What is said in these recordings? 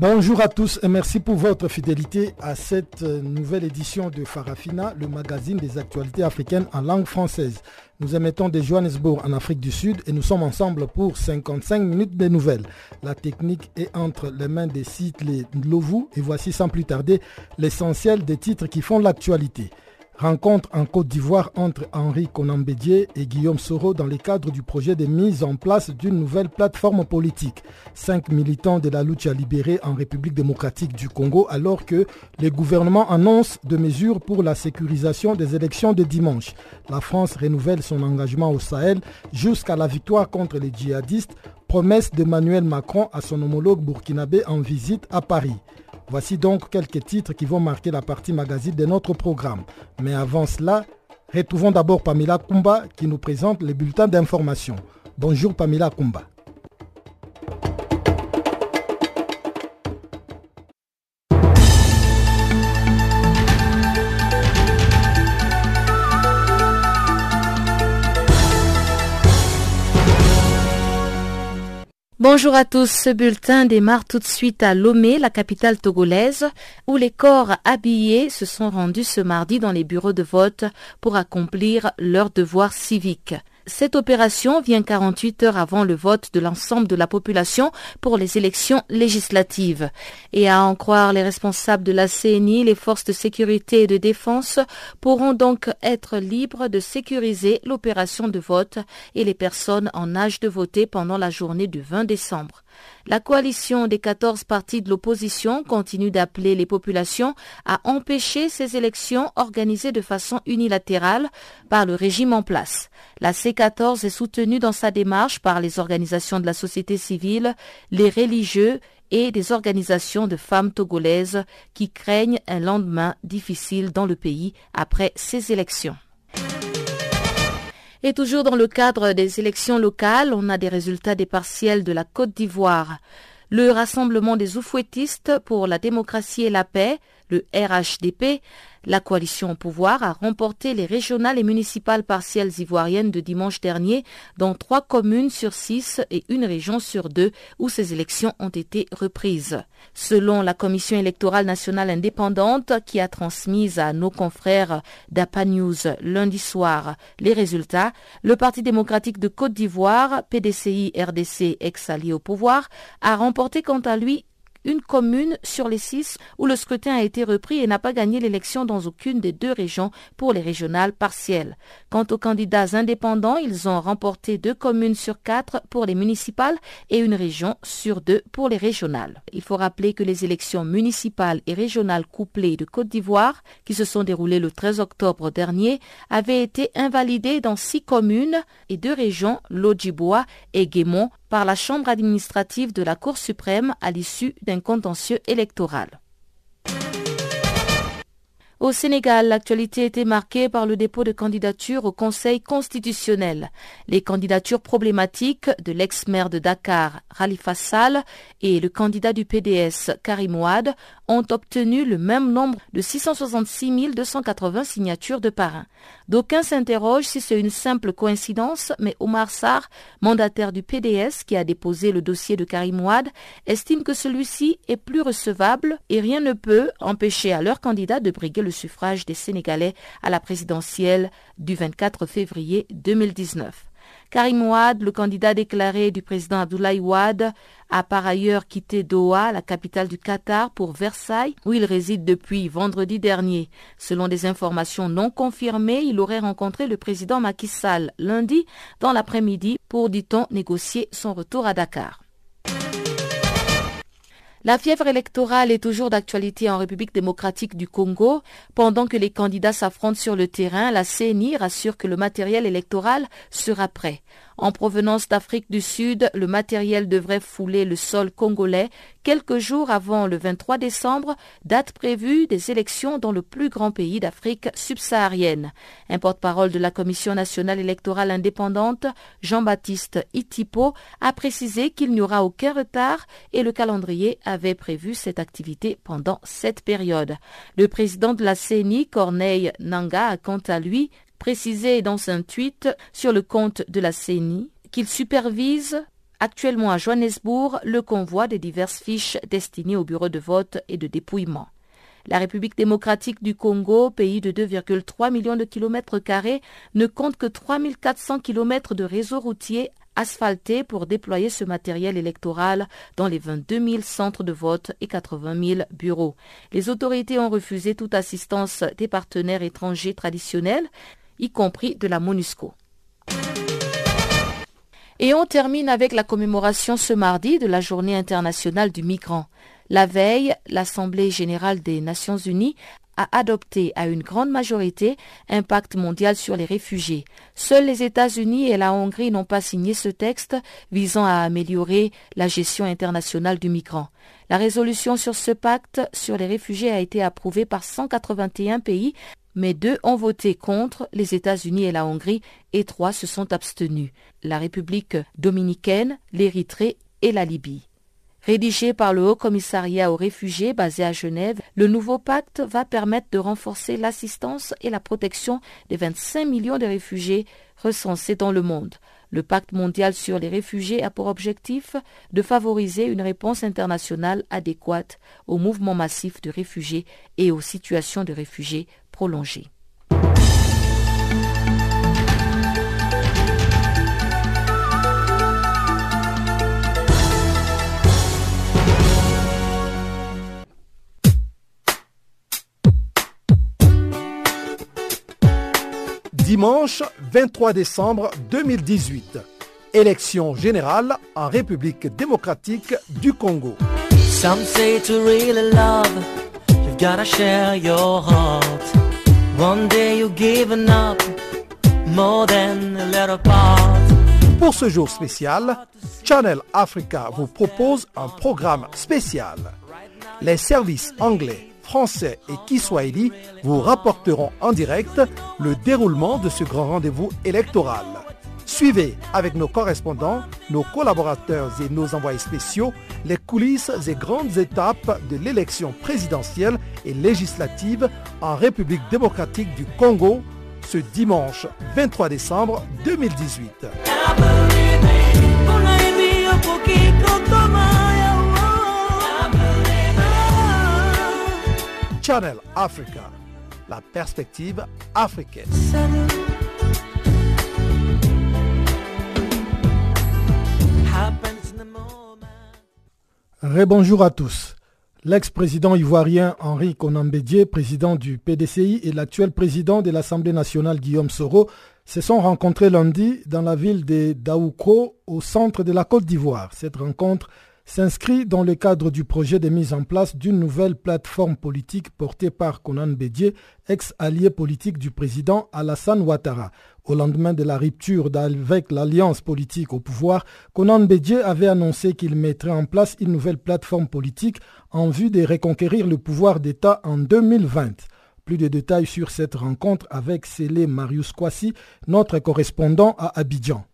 Bonjour à tous et merci pour votre fidélité à cette nouvelle édition de Farafina, le magazine des actualités africaines en langue française. Nous émettons de Johannesburg en Afrique du Sud et nous sommes ensemble pour 55 minutes de nouvelles. La technique est entre les mains des sites les et voici sans plus tarder l'essentiel des titres qui font l'actualité. Rencontre en Côte d'Ivoire entre Henri Konambédier et Guillaume Soro dans le cadre du projet de mise en place d'une nouvelle plateforme politique. Cinq militants de la lucha libérés en République démocratique du Congo alors que le gouvernement annonce de mesures pour la sécurisation des élections de dimanche. La France renouvelle son engagement au Sahel jusqu'à la victoire contre les djihadistes, promesse d'Emmanuel Macron à son homologue burkinabé en visite à Paris. Voici donc quelques titres qui vont marquer la partie magazine de notre programme. Mais avant cela, retrouvons d'abord Pamela Kumba qui nous présente les bulletins d'information. Bonjour Pamela Kumba. Bonjour à tous, ce bulletin démarre tout de suite à Lomé, la capitale togolaise, où les corps habillés se sont rendus ce mardi dans les bureaux de vote pour accomplir leurs devoirs civiques. Cette opération vient 48 heures avant le vote de l'ensemble de la population pour les élections législatives. Et à en croire les responsables de la CNI, les forces de sécurité et de défense pourront donc être libres de sécuriser l'opération de vote et les personnes en âge de voter pendant la journée du 20 décembre. La coalition des 14 partis de l'opposition continue d'appeler les populations à empêcher ces élections organisées de façon unilatérale par le régime en place. La C14 est soutenue dans sa démarche par les organisations de la société civile, les religieux et des organisations de femmes togolaises qui craignent un lendemain difficile dans le pays après ces élections. Et toujours dans le cadre des élections locales, on a des résultats des partiels de la Côte d'Ivoire. Le Rassemblement des Oufouettistes pour la démocratie et la paix, le RHDP, la coalition au pouvoir a remporté les régionales et municipales partielles ivoiriennes de dimanche dernier dans trois communes sur six et une région sur deux où ces élections ont été reprises. Selon la Commission électorale nationale indépendante qui a transmis à nos confrères d'APA News lundi soir les résultats, le Parti démocratique de Côte d'Ivoire, PDCI RDC ex-allié au pouvoir, a remporté quant à lui une commune sur les six où le scrutin a été repris et n'a pas gagné l'élection dans aucune des deux régions pour les régionales partielles. Quant aux candidats indépendants, ils ont remporté deux communes sur quatre pour les municipales et une région sur deux pour les régionales. Il faut rappeler que les élections municipales et régionales couplées de Côte d'Ivoire, qui se sont déroulées le 13 octobre dernier, avaient été invalidées dans six communes et deux régions, Lodjibois et Guémont, par la Chambre administrative de la Cour suprême à l'issue d'un contentieux électoral. Au Sénégal, l'actualité était marquée par le dépôt de candidatures au Conseil constitutionnel. Les candidatures problématiques de l'ex-maire de Dakar, Khalifa Sall, et le candidat du PDS, Karim Ouad, ont obtenu le même nombre de 666 280 signatures de parrain. D'aucuns s'interrogent si c'est une simple coïncidence, mais Omar Sarr, mandataire du PDS qui a déposé le dossier de Karim Ouad, estime que celui-ci est plus recevable et rien ne peut empêcher à leur candidat de briguer le suffrage des Sénégalais à la présidentielle du 24 février 2019. Karim Ouad, le candidat déclaré du président Abdoulaye Ouad, a par ailleurs quitté Doha, la capitale du Qatar, pour Versailles, où il réside depuis vendredi dernier. Selon des informations non confirmées, il aurait rencontré le président Macky Sall lundi dans l'après-midi pour, dit-on, négocier son retour à Dakar. La fièvre électorale est toujours d'actualité en République démocratique du Congo. Pendant que les candidats s'affrontent sur le terrain, la CENI rassure que le matériel électoral sera prêt. En provenance d'Afrique du Sud, le matériel devrait fouler le sol congolais quelques jours avant le 23 décembre, date prévue des élections dans le plus grand pays d'Afrique subsaharienne. Un porte-parole de la Commission nationale électorale indépendante, Jean-Baptiste Itipo, a précisé qu'il n'y aura aucun retard et le calendrier avait prévu cette activité pendant cette période. Le président de la CENI, Corneille Nanga, a quant à lui précisé dans un tweet sur le compte de la CENI qu'il supervise actuellement à Johannesburg le convoi des diverses fiches destinées au bureau de vote et de dépouillement. La République démocratique du Congo, pays de 2,3 millions de kilomètres carrés, ne compte que 3400 kilomètres de réseau routier asphalté pour déployer ce matériel électoral dans les 22 000 centres de vote et 80 000 bureaux. Les autorités ont refusé toute assistance des partenaires étrangers traditionnels, y compris de la MONUSCO. Et on termine avec la commémoration ce mardi de la Journée internationale du migrant. La veille, l'Assemblée générale des Nations unies a adopté à une grande majorité un pacte mondial sur les réfugiés. Seuls les États-Unis et la Hongrie n'ont pas signé ce texte visant à améliorer la gestion internationale du migrant. La résolution sur ce pacte sur les réfugiés a été approuvée par 181 pays mais deux ont voté contre, les États-Unis et la Hongrie, et trois se sont abstenus, la République dominicaine, l'Érythrée et la Libye. Rédigé par le Haut Commissariat aux réfugiés basé à Genève, le nouveau pacte va permettre de renforcer l'assistance et la protection des 25 millions de réfugiés recensés dans le monde. Le pacte mondial sur les réfugiés a pour objectif de favoriser une réponse internationale adéquate aux mouvements massifs de réfugiés et aux situations de réfugiés prolongées. Dimanche 23 décembre 2018. Élection générale en République démocratique du Congo. Some say to really love, you've gotta share your heart. One day you've given up more than a little part. Pour ce jour spécial, Channel Africa vous propose un programme spécial. Les services anglais français et Kiswahili vous rapporteront en direct le déroulement de ce grand rendez-vous électoral. Suivez avec nos correspondants, nos collaborateurs et nos envoyés spéciaux les coulisses et grandes étapes de l'élection présidentielle et législative en République démocratique du Congo ce dimanche 23 décembre 2018. Channel Africa, la perspective africaine. Rebonjour à tous. L'ex-président ivoirien Henri Konambédié, président du PDCI, et l'actuel président de l'Assemblée nationale Guillaume Soro se sont rencontrés lundi dans la ville de Daoukro, au centre de la Côte d'Ivoire. Cette rencontre s'inscrit dans le cadre du projet de mise en place d'une nouvelle plateforme politique portée par Conan Bédier, ex-allié politique du président Alassane Ouattara. Au lendemain de la rupture avec l'alliance politique au pouvoir, Conan Bédier avait annoncé qu'il mettrait en place une nouvelle plateforme politique en vue de reconquérir le pouvoir d'État en 2020. Plus de détails sur cette rencontre avec Célé Marius Kwasi, notre correspondant à Abidjan.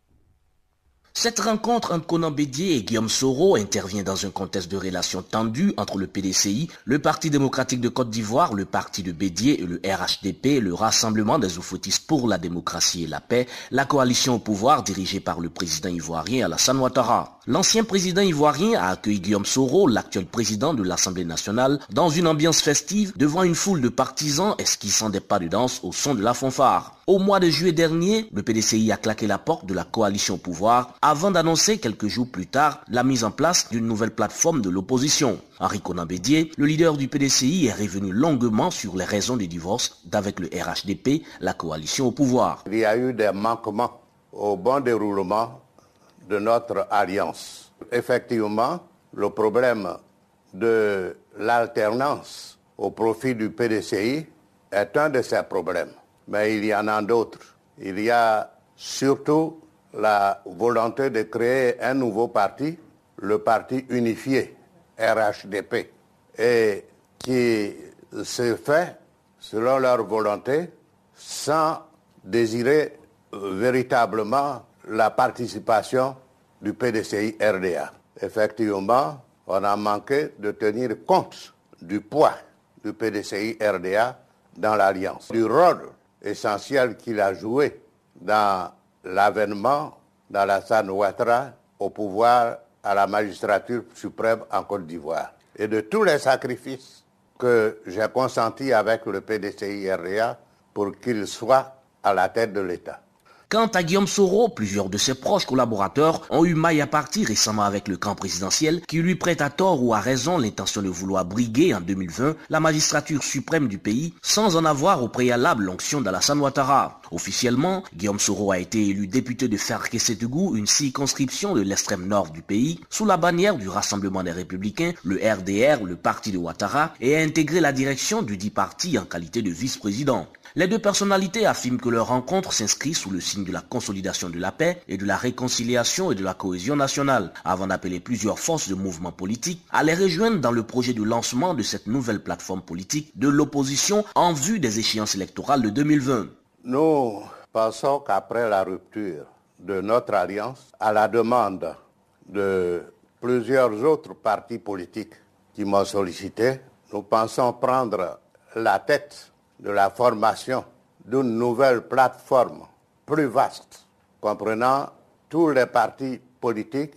Cette rencontre entre Conan Bédier et Guillaume Soro intervient dans un contexte de relations tendues entre le PDCI, le Parti démocratique de Côte d'Ivoire, le Parti de Bédier et le RHDP, le Rassemblement des Oufoutistes pour la démocratie et la paix, la coalition au pouvoir dirigée par le président ivoirien Alassane Ouattara. L'ancien président ivoirien a accueilli Guillaume Soro, l'actuel président de l'Assemblée nationale, dans une ambiance festive devant une foule de partisans esquissant des pas de danse au son de la fanfare. Au mois de juillet dernier, le PDCI a claqué la porte de la coalition au pouvoir avant d'annoncer quelques jours plus tard la mise en place d'une nouvelle plateforme de l'opposition. Henri Bédier, le leader du PDCI, est revenu longuement sur les raisons du divorce d'avec le RHDP, la coalition au pouvoir. Il y a eu des manquements au bon déroulement de notre alliance. Effectivement, le problème de l'alternance au profit du PDCI est un de ces problèmes. Mais il y en a d'autres. Il y a surtout la volonté de créer un nouveau parti, le parti unifié, RHDP, et qui se fait selon leur volonté sans désirer véritablement la participation du PDCI RDA. Effectivement, on a manqué de tenir compte du poids du PDCI RDA dans l'Alliance, du rôle essentiel qu'il a joué dans l'avènement d'Alassane Ouattara au pouvoir à la magistrature suprême en Côte d'Ivoire et de tous les sacrifices que j'ai consentis avec le PDCI RDA pour qu'il soit à la tête de l'État. Quant à Guillaume Soro, plusieurs de ses proches collaborateurs ont eu maille à partir récemment avec le camp présidentiel qui lui prête à tort ou à raison l'intention de vouloir briguer en 2020 la magistrature suprême du pays sans en avoir au préalable l'onction d'Alassane Ouattara. Officiellement, Guillaume Soro a été élu député de Ferkessetugou, une circonscription de l'extrême nord du pays, sous la bannière du Rassemblement des Républicains, le RDR, le parti de Ouattara, et a intégré la direction du dit parti en qualité de vice-président. Les deux personnalités affirment que leur rencontre s'inscrit sous le signe de la consolidation de la paix et de la réconciliation et de la cohésion nationale, avant d'appeler plusieurs forces de mouvements politiques à les rejoindre dans le projet de lancement de cette nouvelle plateforme politique de l'opposition en vue des échéances électorales de 2020. Nous pensons qu'après la rupture de notre alliance, à la demande de plusieurs autres partis politiques qui m'ont sollicité, nous pensons prendre la tête de la formation d'une nouvelle plateforme plus vaste, comprenant tous les partis politiques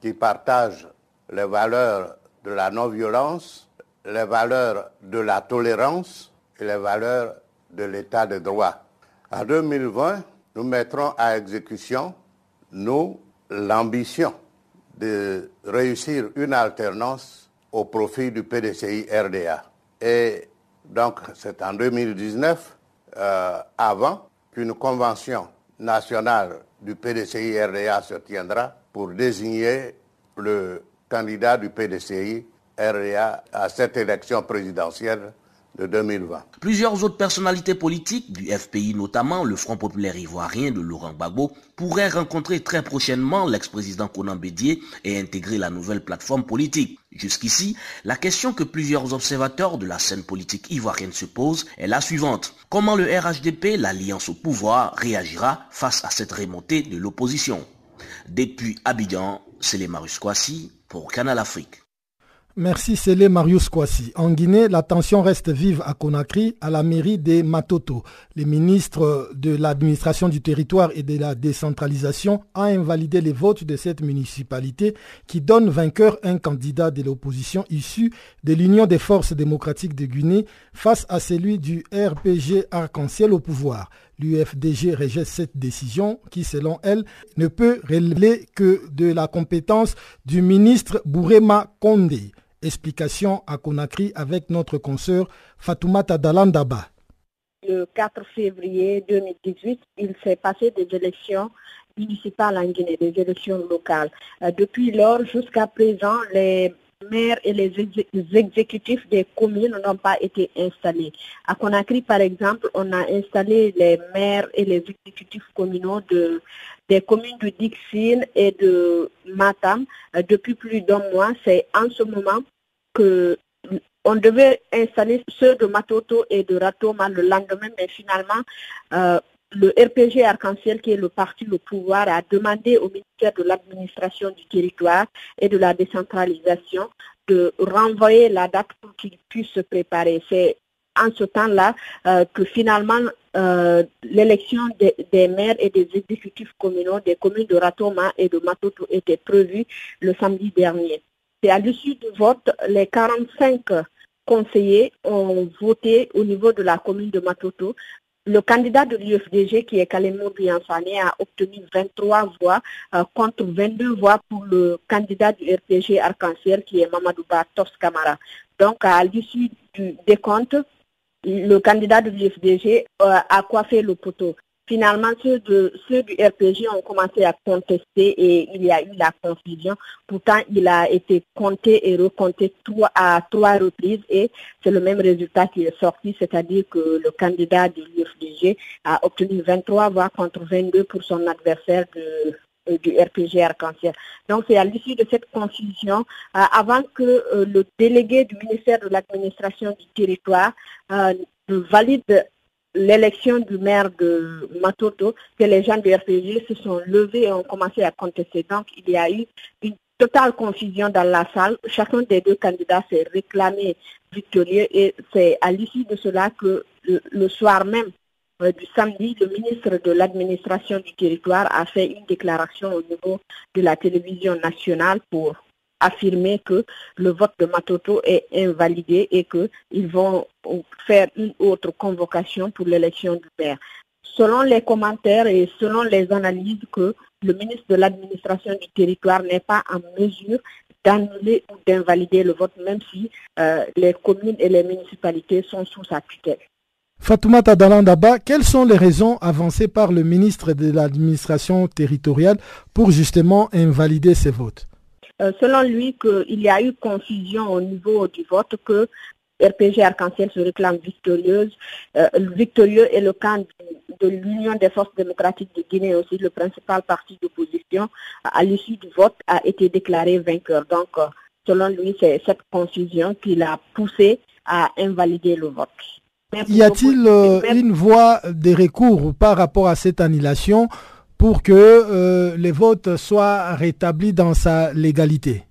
qui partagent les valeurs de la non-violence, les valeurs de la tolérance et les valeurs de l'état de droit. En 2020, nous mettrons à exécution, nous, l'ambition de réussir une alternance au profit du PDCI RDA. Et donc, c'est en 2019, euh, avant qu'une convention nationale du PDCI RDA se tiendra pour désigner le candidat du PDCI RDA à cette élection présidentielle de 2020. Plusieurs autres personnalités politiques du FPI, notamment le Front populaire ivoirien de Laurent Gbagbo, pourraient rencontrer très prochainement l'ex-président Conan Bédier et intégrer la nouvelle plateforme politique. Jusqu'ici, la question que plusieurs observateurs de la scène politique ivoirienne se posent est la suivante. Comment le RHDP, l'alliance au pouvoir, réagira face à cette remontée de l'opposition? Depuis Abidjan, c'est les Marus Kwasi pour Canal Afrique. Merci Célé Marius Kwasi. En Guinée, la tension reste vive à Conakry, à la mairie des Matoto. Le ministre de l'administration du territoire et de la décentralisation a invalidé les votes de cette municipalité qui donne vainqueur un candidat de l'opposition issu de l'Union des forces démocratiques de Guinée face à celui du RPG Arc-en-Ciel au pouvoir. L'UFDG rejette cette décision qui, selon elle, ne peut relever que de la compétence du ministre Bourema Kondé. Explication à Conakry avec notre consoeur Fatoumata Dalandaba. Le 4 février 2018, il s'est passé des élections municipales en Guinée, des élections locales. Euh, depuis lors, jusqu'à présent, les maires et les exécutifs des communes n'ont pas été installés. À Conakry, par exemple, on a installé les maires et les exécutifs communaux de, des communes de Dixine et de Matam euh, depuis plus d'un mois. C'est en ce moment que on devait installer ceux de Matoto et de Ratoma le lendemain, mais finalement, euh, le RPG Arc-en-Ciel, qui est le parti au pouvoir, a demandé au ministère de l'administration du territoire et de la décentralisation de renvoyer la date pour qu'il puisse se préparer. C'est en ce temps-là euh, que finalement euh, l'élection des, maires et des exécutifs communaux des communes de Ratoma et de Matoto était prévue le samedi dernier. Et à l'issue du vote, les 45 conseillers ont voté au niveau de la commune de Matoto. Le candidat de l'UFDG, qui est Kalemou Bianfane, a obtenu 23 voix euh, contre 22 voix pour le candidat du RPG Arc-en-Ciel, qui est Mamadou Tos Kamara. Donc, à l'issue du décompte, le candidat de l'UFDG euh, a coiffé le poteau. Finalement, ceux, de, ceux du RPG ont commencé à contester et il y a eu la confusion. Pourtant, il a été compté et recompté trois, à trois reprises et c'est le même résultat qui est sorti, c'est-à-dire que le candidat de l'UFDG a obtenu 23 voix contre 22 pour son adversaire euh, du RPG Arc-en-Ciel. Donc c'est à l'issue de cette confusion, euh, avant que euh, le délégué du ministère de l'administration du territoire valide l'élection du maire de Matoto, que les gens du RPG se sont levés et ont commencé à contester. Donc il y a eu une totale confusion dans la salle. Chacun des deux candidats s'est réclamé victorieux et c'est à l'issue de cela que le soir même, euh, du samedi, le ministre de l'administration du territoire a fait une déclaration au niveau de la télévision nationale pour affirmer que le vote de Matoto est invalidé et qu'ils vont faire une autre convocation pour l'élection du maire. Selon les commentaires et selon les analyses que le ministre de l'administration du territoire n'est pas en mesure d'annuler ou d'invalider le vote, même si euh, les communes et les municipalités sont sous sa tutelle. Fatoumata Dalandaba, quelles sont les raisons avancées par le ministre de l'administration territoriale pour justement invalider ces votes? Euh, Selon lui, il y a eu confusion au niveau du vote, que RPG Arc-en-Ciel se réclame victorieuse, euh, victorieux et le camp de, l'Union des forces démocratiques de Guinée, aussi le principal parti d'opposition, à l'issue du vote, a été déclaré vainqueur. Donc, euh, selon lui, c'est cette confusion qui l'a poussé à invalider le vote. Y a-t-il euh, une voie de recours par rapport à cette annulation? Pour que euh, les votes soient rétablis dans sa légalité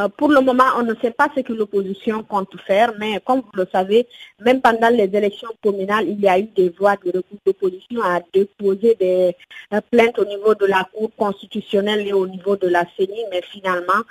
euh, pour le moment, on ne sait pas ce que l'opposition compte faire, mais comme vous le savez, même pendant les élections communales, il y a eu des voies de recours d'opposition à déposer des plaintes au niveau de la Cour constitutionnelle et au niveau de la CENI, mais finalement,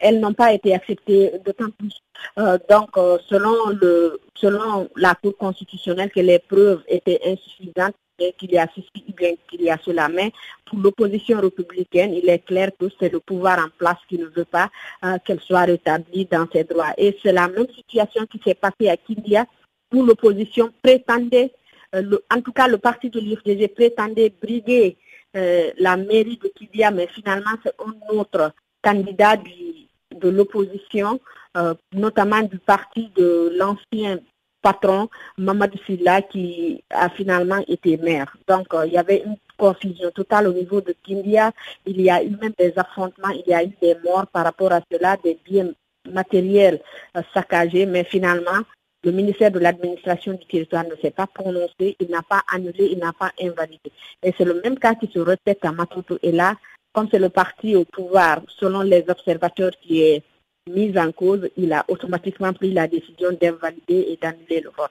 elles n'ont pas été acceptées d'autant plus. Euh, donc, euh, selon, le, selon la Cour constitutionnelle, que les preuves étaient insuffisantes, et qu'il y a ceci ou bien qu'il y a cela. Mais pour l'opposition républicaine, il est clair que c'est le pouvoir en place qui ne veut pas euh, qu'elle soit rétablie dans ses droits. Et c'est la même situation qui s'est passée à Kindia, où l'opposition prétendait, en tout cas le parti de l'UFDG prétendait briguer la mairie de Kindia, mais finalement c'est un autre candidat de l'opposition, euh, notamment du parti de l'ancien patron Mamadou Silla qui a finalement été maire. Donc euh, il y avait une confusion totale au niveau de Kindia. Il y a eu même des affrontements, il y a eu des morts par rapport à cela, des biens matériels euh, saccagés, mais finalement le ministère de l'administration du territoire ne s'est pas prononcé, il n'a pas annulé, il n'a pas invalidé. Et c'est le même cas qui se répète à Matoto. Et là, comme c'est le parti au pouvoir, selon les observateurs qui est mis en cause, il a automatiquement pris la décision d'invalider et d'annuler le vote.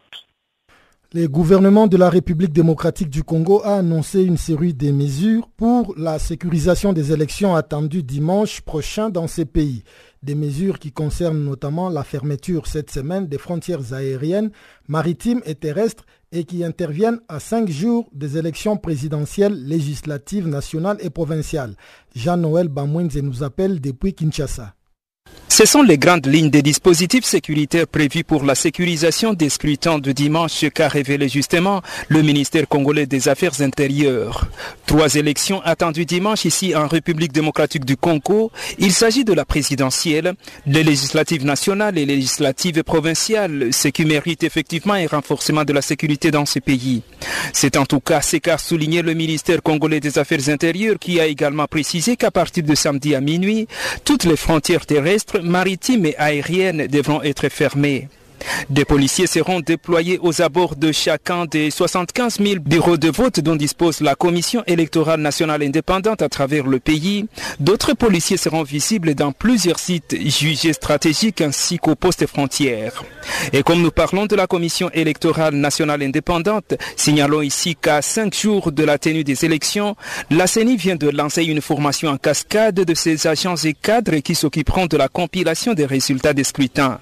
Le gouvernement de la République démocratique du Congo a annoncé une série de mesures pour la sécurisation des élections attendues dimanche prochain dans ces pays. Des mesures qui concernent notamment la fermeture cette semaine des frontières aériennes, maritimes et terrestres et qui interviennent à cinq jours des élections présidentielles, législatives, nationales et provinciales. Jean-Noël Bamouenze nous appelle depuis Kinshasa. Ce sont les grandes lignes des dispositifs sécuritaires prévus pour la sécurisation des scrutins de dimanche qu'a révélé justement le ministère congolais des Affaires intérieures. Trois élections attendues dimanche ici en République démocratique du Congo. Il s'agit de la présidentielle, des législatives nationales et législatives provinciales, ce qui mérite effectivement un renforcement de la sécurité dans ce pays. C'est en tout cas ce qu'a souligné le ministère congolais des Affaires intérieures qui a également précisé qu'à partir de samedi à minuit, toutes les frontières terrestres maritimes et aériennes devront être fermées. Des policiers seront déployés aux abords de chacun des 75 000 bureaux de vote dont dispose la Commission électorale nationale indépendante à travers le pays. D'autres policiers seront visibles dans plusieurs sites jugés stratégiques ainsi qu'aux postes frontières. Et comme nous parlons de la Commission électorale nationale indépendante, signalons ici qu'à cinq jours de la tenue des élections, la CENI vient de lancer une formation en cascade de ses agents et cadres qui s'occuperont de la compilation des résultats des scrutins.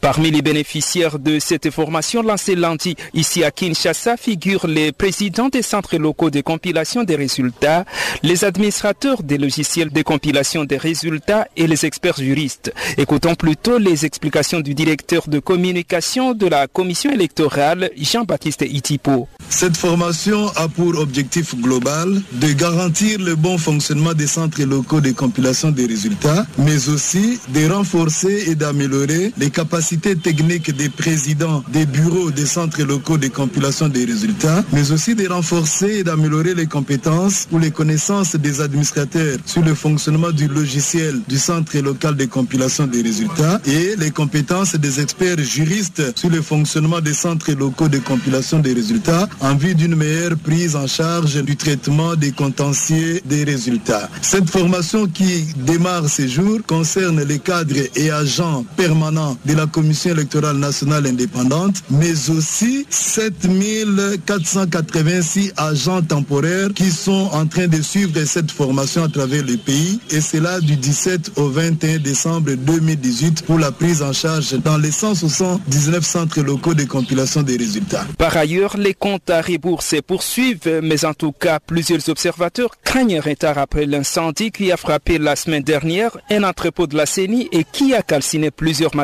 Parmi les bénéficiaires de cette formation lancée lundi ici à Kinshasa figurent les présidents des centres locaux de compilation des résultats, les administrateurs des logiciels de compilation des résultats et les experts juristes. Écoutons plutôt les explications du directeur de communication de la commission électorale, Jean-Baptiste Itipo. Cette formation a pour objectif global de garantir le bon fonctionnement des centres locaux de compilation des résultats, mais aussi de renforcer et d'améliorer les capacités techniques des présidents des bureaux des centres locaux de compilation des résultats, mais aussi de renforcer et d'améliorer les compétences ou les connaissances des administrateurs sur le fonctionnement du logiciel du centre local de compilation des résultats et les compétences des experts juristes sur le fonctionnement des centres locaux de compilation des résultats en vue d'une meilleure prise en charge du traitement des contentieux des résultats. Cette formation qui démarre ces jours concerne les cadres et agents permanents de la Commission électorale nationale indépendante, mais aussi 7486 agents temporaires qui sont en train de suivre cette formation à travers le pays et c'est là du 17 au 21 décembre 2018 pour la prise en charge dans les 179 centres locaux de compilation des résultats. Par ailleurs, les comptes à rebours se poursuivent, mais en tout cas, plusieurs observateurs craignent un retard après l'incendie qui a frappé la semaine dernière un entrepôt de la CENI et qui a calciné plusieurs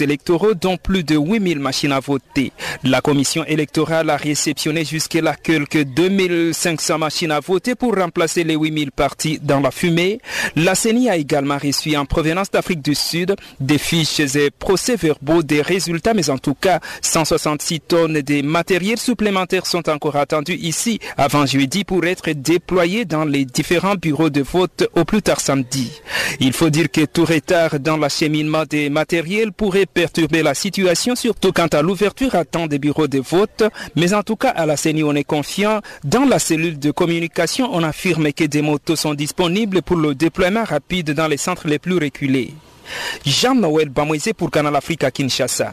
électoraux, dont plus de 8000 machines à voter. La commission électorale a réceptionné jusque-là quelques 2500 machines à voter pour remplacer les 8000 partis dans la fumée. La CENI a également reçu en provenance d'Afrique du Sud des fiches et procès-verbaux des résultats, mais en tout cas, 166 tonnes de matériel supplémentaires sont encore attendus ici avant jeudi pour être déployés dans les différents bureaux de vote au plus tard samedi. Il faut dire que tout retard dans l'acheminement des matériels pourrait perturber la situation, surtout quant à l'ouverture à temps des bureaux de vote. Mais en tout cas, à la CENI, on est confiant. Dans la cellule de communication, on affirme que des motos sont disponibles pour le déploiement rapide dans les centres les plus reculés. Jean-Noël Bamoisé pour Canal Afrique à Kinshasa.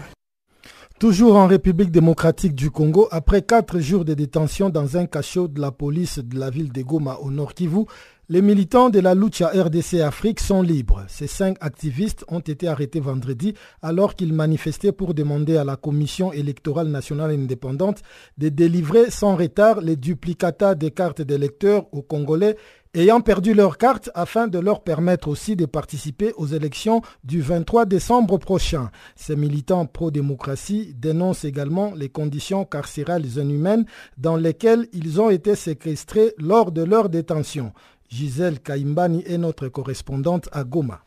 Toujours en République démocratique du Congo, après quatre jours de détention dans un cachot de la police de la ville de Goma au nord Kivu, les militants de la Lucha RDC Afrique sont libres. Ces cinq activistes ont été arrêtés vendredi alors qu'ils manifestaient pour demander à la Commission électorale nationale indépendante de délivrer sans retard les duplicata des cartes d'électeurs aux Congolais ayant perdu leur carte afin de leur permettre aussi de participer aux élections du 23 décembre prochain. Ces militants pro-démocratie dénoncent également les conditions carcérales inhumaines dans lesquelles ils ont été séquestrés lors de leur détention. Gisèle Kaimbani est notre correspondante à Goma.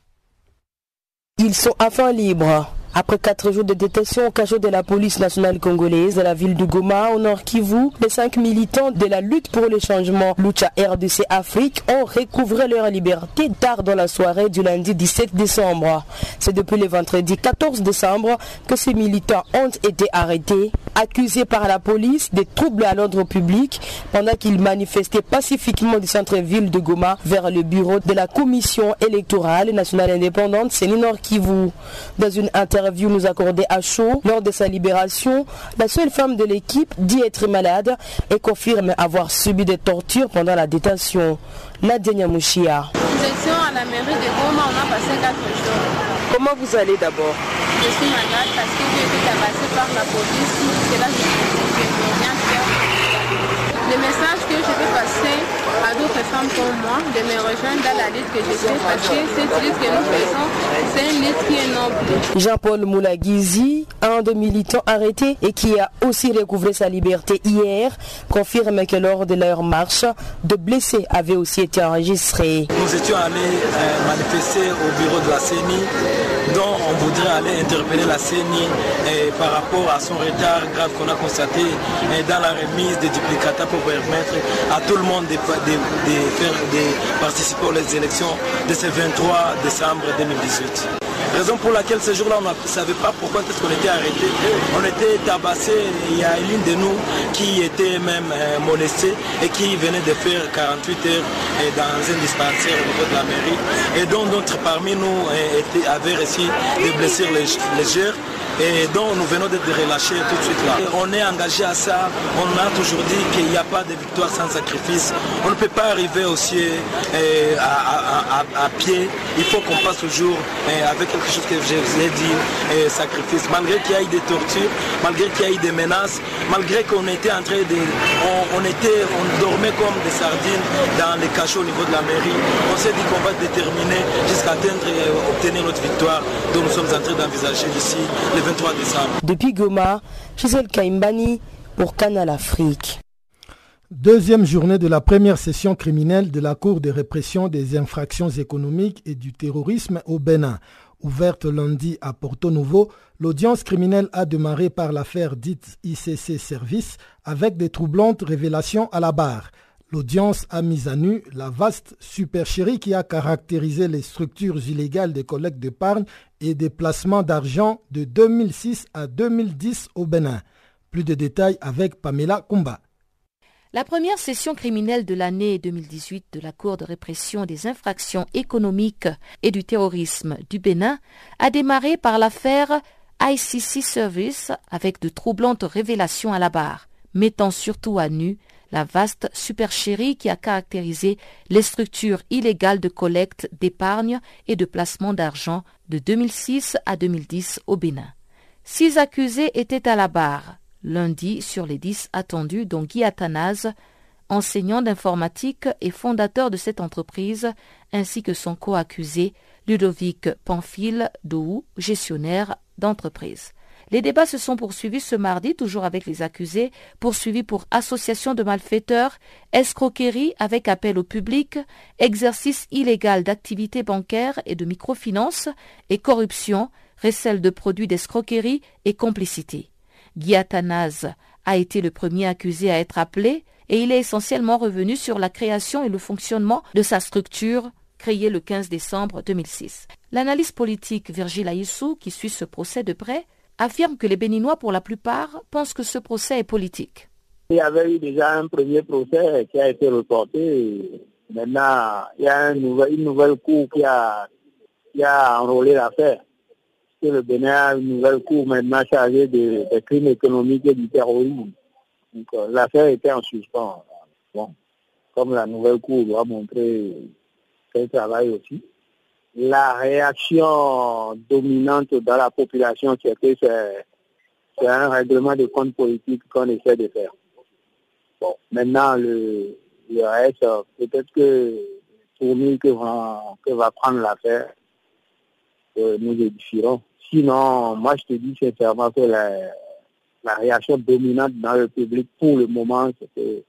Ils sont enfin libres. Après quatre jours de détention au cachot de la police nationale congolaise de la ville de Goma, au nord Kivu, les cinq militants de la lutte pour le changement Lucha RDC Afrique ont recouvré leur liberté tard dans la soirée du lundi 17 décembre. C'est depuis le vendredi 14 décembre que ces militants ont été arrêtés, accusés par la police de troubles à l'ordre public pendant qu'ils manifestaient pacifiquement du centre-ville de Goma vers le bureau de la commission électorale nationale indépendante Séni Nord Kivu. Dans une interview nous accordée à chaud lors de sa libération, la seule femme de l'équipe dit être malade et confirme avoir subi des tortures pendant la détention. Nadia Mouchia. Nous étions à la mairie de Goma, on a passé quatre jours. Comment vous allez d'abord? Je suis malade parce que j'ai été tabassée par la police. C'est là que je me viens faire. Le message que je vais passer à d'autres femmes comme moi de me rejoindre dans la lutte que je fais parce que cette lutte que nous faisons, c'est une lutte qui est noble. Jean-Paul Moulagizi, un des militants arrêtés et qui a aussi recouvré sa liberté hier, confirme que lors de leur marche, de blessés avaient aussi été enregistrés. Nous étions allés euh, manifester au bureau de la CENI, dont on voudrait aller interpeller la CENI et par rapport à son retard grave qu'on a constaté dans la remise des duplicata pour permettre à tout le monde de, participer aux élections de ce 23 décembre 2018. Raison pour laquelle ce jour-là, on ne savait pas pourquoi est-ce qu'on était arrêté. On était tabassé. Il y a une de nous qui était même euh, molestée et qui venait de faire 48 heures euh, dans un dispensaire au niveau de la mairie. Et dont d'autres parmi nous euh, avaient reçu des blessures légères et dont nous venons d'être relâchés tout de suite là. On est engagé à ça, on a toujours dit qu'il n'y a pas de victoire sans sacrifice. On ne peut pas arriver aussi eh, à, pied, il faut qu'on passe toujours eh, avec quelque chose que je vous ai dit, eh, sacrifice. Malgré qu'il y ait des tortures, malgré qu'il y ait des menaces, malgré qu'on était en train de... On, était, on dormait comme des sardines dans les cachots au niveau de la mairie. On s'est dit qu'on va déterminer jusqu'à atteindre et obtenir notre victoire dont nous sommes en train d'envisager ici 23 décembre. Depuis Goma, Gisèle Kaimbani pour Canal Afrique. Deuxième journée de la première session criminelle de la Cour de répression des infractions économiques et du terrorisme au Bénin. Ouverte lundi à Porto Novo, l'audience criminelle a démarré par l'affaire dite ICC Service avec des troublantes révélations à la barre. L'audience a mis à nu la vaste supercherie qui a caractérisé les structures illégales des collectes d'épargne et des placements d'argent de 2006 à 2010 au Bénin. Plus de détails avec Pamela Kumba. La première session criminelle de l'année 2018 de la Cour de répression des infractions économiques et du terrorisme du Bénin a démarré par l'affaire ICC Service avec de troublantes révélations à la barre, mettant surtout à nu la vaste supercherie qui a caractérisé les structures illégales de collecte d'épargne et de placement d'argent de 2006 à 2010 au Bénin. Six accusés étaient à la barre, lundi sur les dix attendus, dont Guy Athanase, enseignant d'informatique et fondateur de cette entreprise, ainsi que son co-accusé Ludovic Pamphile Dou, gestionnaire d'entreprise. Les débats se sont poursuivis ce mardi, toujours avec les accusés, poursuivis pour association de malfaiteurs, escroquerie avec appel au public, exercice illégal d'activités bancaires et de microfinance, et corruption, recel de produits d'escroquerie et complicité. Guy a été le premier accusé à être appelé et il est essentiellement revenu sur la création et le fonctionnement de sa structure créée le 15 décembre 2006. L'analyse politique Virgile Aissou, qui suit ce procès de près, affirme que les Béninois, pour la plupart, pensent que ce procès est politique. Il y avait eu déjà un premier procès qui a été reporté. Maintenant, il y a une nouvelle, cour qui a, enrôlé l'affaire le Bénin a une nouvelle cour maintenant chargée des crimes économiques et du terrorisme. Donc euh, l'affaire était en suspens. Bon, comme la nouvelle cour doit montrer qu'elle travaille aussi. La réaction dominante dans la population, c'est que c'est un règlement de compte politique qu'on essaie de faire. Bon, maintenant, le, reste, peut-être que pour nous que va, que va prendre l'affaire, nous édifierons. Sinon, moi, je te dis sincèrement que la, réaction dominante dans le public pour le moment, c'est que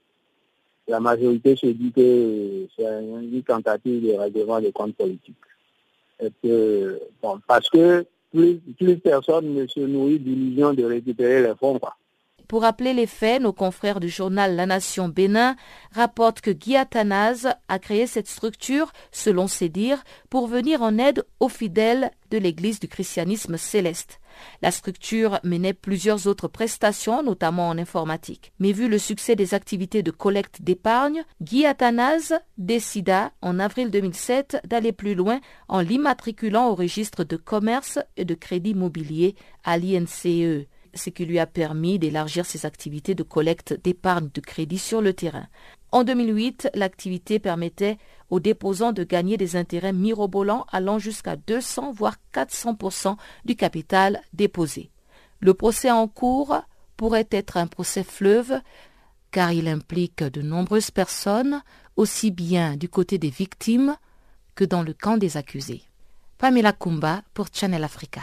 la majorité se dit que c'est une tentative de règlement des comptes politiques. Parce que plus, plus personne ne se nourrit d'illusion de récupérer les fonds. Quoi. Pour rappeler les faits, nos confrères du journal La Nation Bénin rapportent que Guy Athanase a créé cette structure, selon ses dires, pour venir en aide aux fidèles de l'Église du christianisme céleste. La structure menait plusieurs autres prestations, notamment en informatique. Mais vu le succès des activités de collecte d'épargne, Guy Athanase décida, en avril 2007, d'aller plus loin en l'immatriculant au registre de commerce et de crédit mobilier à l'INCE ce qui lui a permis d'élargir ses activités de collecte d'épargne de crédit sur le terrain. En 2008, l'activité permettait aux déposants de gagner des intérêts mirobolants allant jusqu'à 200 voire 400% du capital déposé. Le procès en cours pourrait être un procès fleuve car il implique de nombreuses personnes, aussi bien du côté des victimes que dans le camp des accusés. Pamela Kumba pour Channel Africa.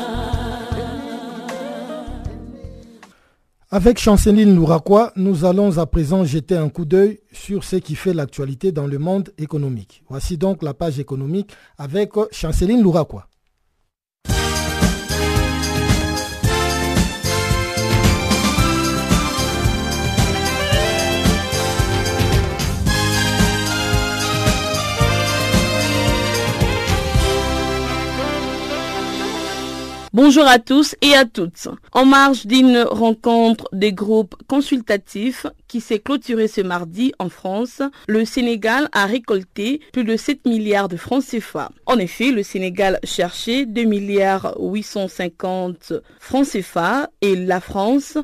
Avec Chanceline Louraquois, nous allons à présent jeter un coup d'œil sur ce qui fait l'actualité dans le monde économique. Voici donc la page économique avec Chanceline Louraquois. Bonjour à tous et à toutes. En marge d'une rencontre des groupes consultatifs qui s'est clôturée ce mardi en France, le Sénégal a récolté plus de 7 milliards de francs CFA. En effet, le Sénégal cherchait 2 milliards 850 francs CFA et la France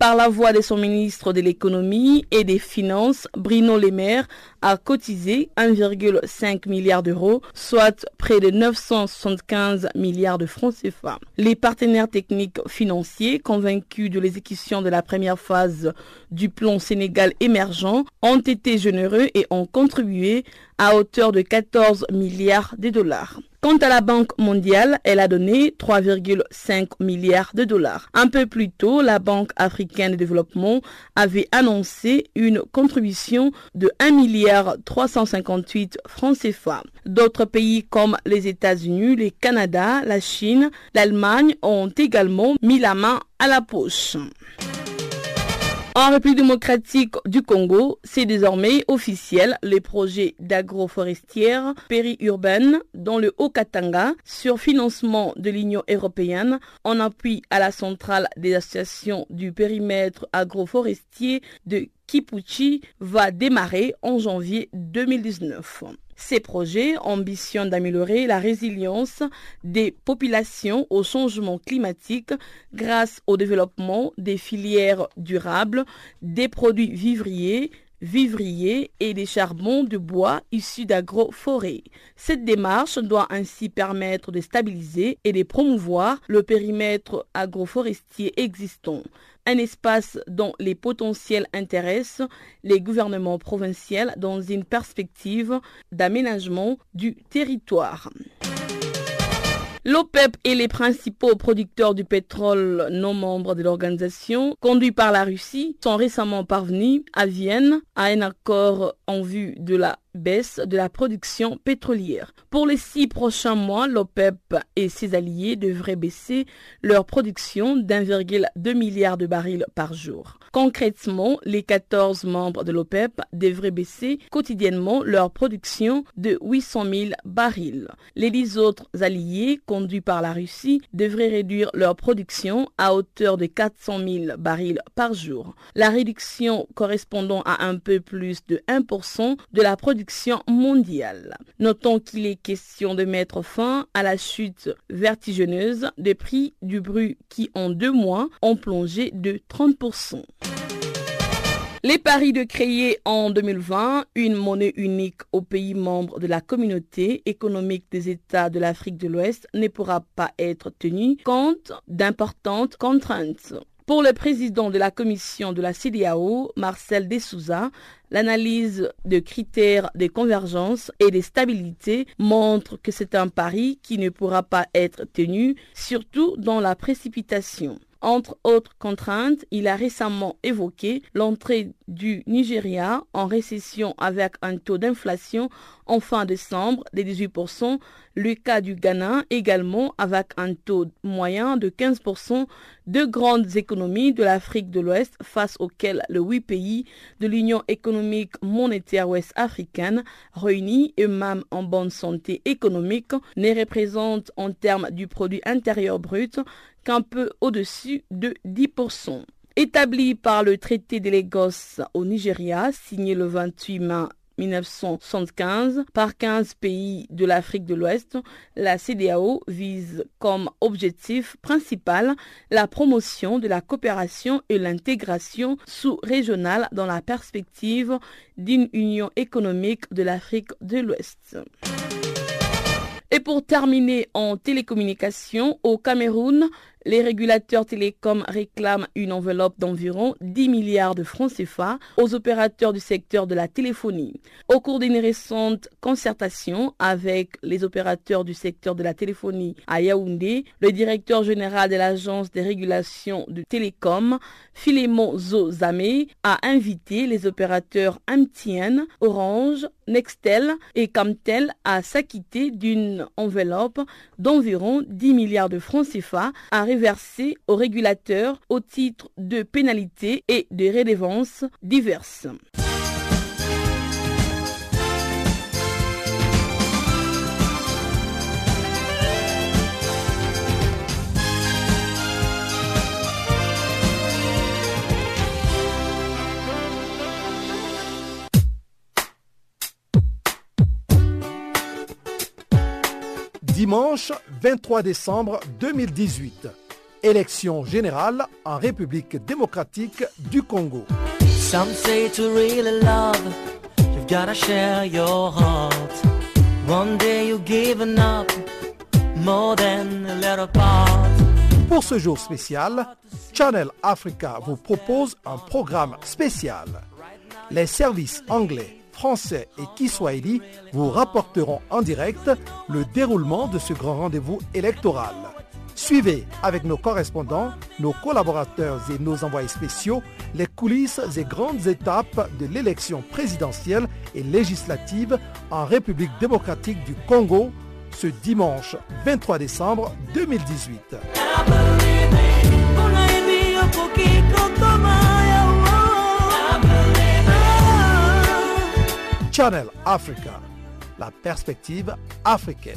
par la voix de son ministre de l'économie et des finances, Bruno Le Maire, a cotisé 1,5 milliard d'euros, soit près de 975 milliards de francs CFA. Les partenaires techniques financiers, convaincus de l'exécution de la première phase du plan Sénégal émergent, ont été généreux et ont contribué à hauteur de 14 milliards de dollars. Quant à la Banque mondiale, elle a donné 3,5 milliards de dollars. Un peu plus tôt, la Banque africaine de développement avait annoncé une contribution de 1 milliard 358 francs CFA. D'autres pays comme les États-Unis, le Canada, la Chine, l'Allemagne ont également mis la main à la poche. En République démocratique du Congo, c'est désormais officiel, les projets d'agroforestière périurbaine dans le Haut-Katanga sur financement de l'Union européenne en appui à la centrale des associations du périmètre agroforestier de Kipuchi va démarrer en janvier 2019. Ces projets ambitionnent d'améliorer la résilience des populations au changement climatique grâce au développement des filières durables, des produits vivriers, vivriers et des charbons de bois issus d'agroforêts. Cette démarche doit ainsi permettre de stabiliser et de promouvoir le périmètre agroforestier existant un espace dont les potentiels intéressent les gouvernements provinciaux dans une perspective d'aménagement du territoire. L'OPEP et les principaux producteurs du pétrole non membres de l'organisation, conduits par la Russie, sont récemment parvenus à Vienne à un accord en vue de la baisse de la production pétrolière. Pour les six prochains mois, l'OPEP et ses alliés devraient baisser leur production d'1,2 milliard de barils par jour. Concrètement, les 14 membres de l'OPEP devraient baisser quotidiennement leur production de 800 000 barils. Les dix autres alliés, conduits par la Russie, devraient réduire leur production à hauteur de 400 000 barils par jour. La réduction correspondant à un peu plus de 1% de la production mondiale. Notons qu'il est question de mettre fin à la chute vertigineuse des prix du brut qui en deux mois ont plongé de 30%. Les paris de créer en 2020 une monnaie unique aux pays membres de la communauté économique des États de l'Afrique de l'Ouest ne pourra pas être tenu compte d'importantes contraintes. Pour le président de la commission de la CDAO, Marcel Dessouza, l'analyse de critères de convergence et de stabilité montre que c'est un pari qui ne pourra pas être tenu, surtout dans la précipitation. Entre autres contraintes, il a récemment évoqué l'entrée du Nigeria en récession avec un taux d'inflation en fin décembre de 18%, le cas du Ghana également avec un taux moyen de 15%, de grandes économies de l'Afrique de l'Ouest face auxquelles les huit pays de l'Union économique monétaire ouest-africaine réunis eux-mêmes en bonne santé économique ne représentent en termes du produit intérieur brut qu'un peu au-dessus de 10%. Établi par le traité de Lagos au Nigeria, signé le 28 mai 1975 par 15 pays de l'Afrique de l'Ouest, la CDAO vise comme objectif principal la promotion de la coopération et l'intégration sous-régionale dans la perspective d'une union économique de l'Afrique de l'Ouest. Et pour terminer en télécommunication, au Cameroun, les régulateurs télécoms réclament une enveloppe d'environ 10 milliards de francs CFA aux opérateurs du secteur de la téléphonie. Au cours d'une récente concertation avec les opérateurs du secteur de la téléphonie à Yaoundé, le directeur général de l'agence des régulations de télécom, Philémon Zozame, a invité les opérateurs MTN, Orange, Nextel et Camtel à s'acquitter d'une enveloppe d'environ 10 milliards de francs CFA à réverser aux régulateurs au titre de pénalités et de redevances diverses. dimanche 23 décembre 2018. Élection générale en République démocratique du Congo. Some say to really love, you've gotta share your heart. One day you've given up more than a little part. Pour ce jour spécial, Channel Africa vous propose un programme spécial. Les services anglais, français et kiswahili vous rapporteront en direct le déroulement de ce grand rendez-vous électoral. Suivez avec nos correspondants, nos collaborateurs et nos envoyés spéciaux les coulisses et grandes étapes de l'élection présidentielle et législative en République démocratique du Congo ce dimanche 23 décembre 2018. Channel Africa, la perspective africaine.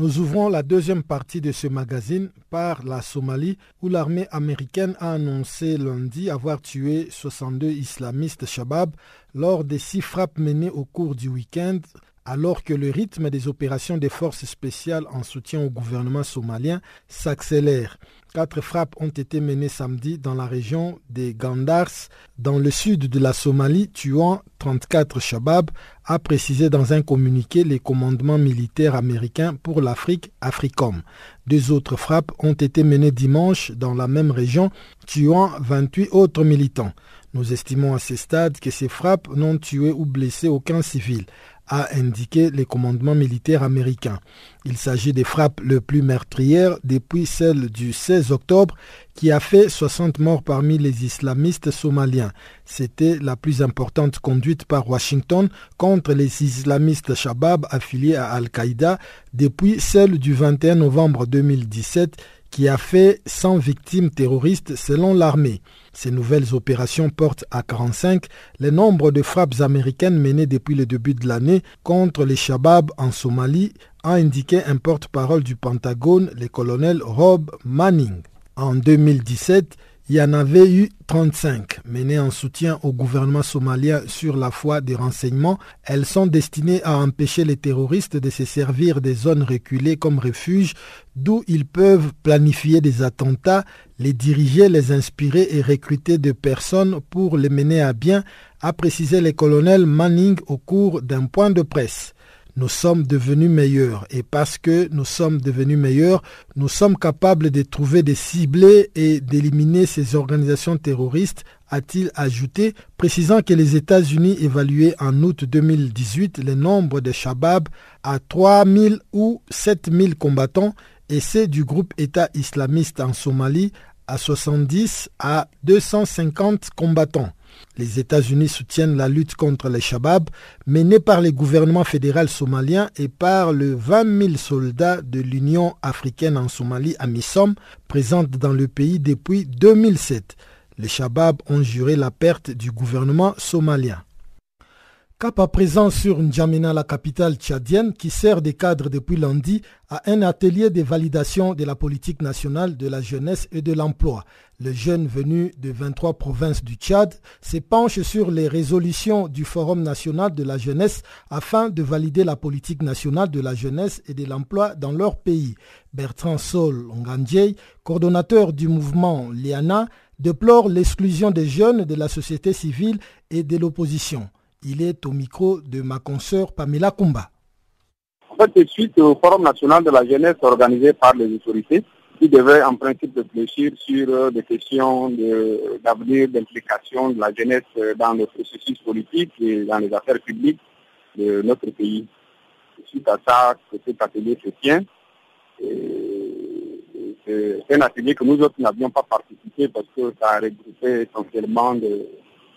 Nous ouvrons la deuxième partie de ce magazine par la Somalie où l'armée américaine a annoncé lundi avoir tué 62 islamistes Shabab lors des six frappes menées au cours du week-end alors que le rythme des opérations des forces spéciales en soutien au gouvernement somalien s'accélère. Quatre frappes ont été menées samedi dans la région des Gandars, dans le sud de la Somalie, tuant 34 Shabab, a précisé dans un communiqué les commandements militaires américains pour l'Afrique, AFRICOM. Deux autres frappes ont été menées dimanche dans la même région, tuant 28 autres militants. Nous estimons à ce stade que ces frappes n'ont tué ou blessé aucun civil a indiqué les commandements militaires américains. Il s'agit des frappes les plus meurtrières depuis celle du 16 octobre qui a fait 60 morts parmi les islamistes somaliens. C'était la plus importante conduite par Washington contre les islamistes Shabab affiliés à Al-Qaïda depuis celle du 21 novembre 2017 qui a fait 100 victimes terroristes selon l'armée. Ces nouvelles opérations portent à 45 le nombre de frappes américaines menées depuis le début de l'année contre les Shabab en Somalie, a indiqué un porte-parole du Pentagone, le colonel Rob Manning. En 2017, il y en avait eu 35 menées en soutien au gouvernement somalien sur la foi des renseignements. Elles sont destinées à empêcher les terroristes de se servir des zones reculées comme refuge d'où ils peuvent planifier des attentats, les diriger, les inspirer et recruter des personnes pour les mener à bien, a précisé le colonel Manning au cours d'un point de presse nous sommes devenus meilleurs. Et parce que nous sommes devenus meilleurs, nous sommes capables de trouver des ciblés et d'éliminer ces organisations terroristes, a-t-il ajouté, précisant que les États-Unis évaluaient en août 2018 le nombre de Shabab à 3 000 ou 7 000 combattants et ceux du groupe État islamiste en Somalie à 70 à 250 combattants. Les États-Unis soutiennent la lutte contre les Shabab menée par le gouvernement fédéral somalien et par le 20 000 soldats de l'Union africaine en Somalie à Missom, présente dans le pays depuis 2007. Les Shabab ont juré la perte du gouvernement somalien. Cap à présent sur N'Djamena, la capitale tchadienne, qui sert de cadre depuis lundi à un atelier de validation de la politique nationale de la jeunesse et de l'emploi. Le jeune venu de 23 provinces du Tchad se penche sur les résolutions du Forum national de la jeunesse afin de valider la politique nationale de la jeunesse et de l'emploi dans leur pays. Bertrand Sol Ngandjei, coordonnateur du mouvement Liana, déplore l'exclusion des jeunes de la société civile et de l'opposition. Il est au micro de ma consoeur Pamela Kumba. En fait, suite au Forum national de la jeunesse organisé par les autorités, qui devait en principe réfléchir sur euh, des questions d'avenir, d'implication de la jeunesse euh, dans le processus politique et dans les affaires publiques de notre pays. Suite à ça, cet atelier se tient. C'est un atelier que nous autres n'avions pas participé parce que ça a regroupé essentiellement de,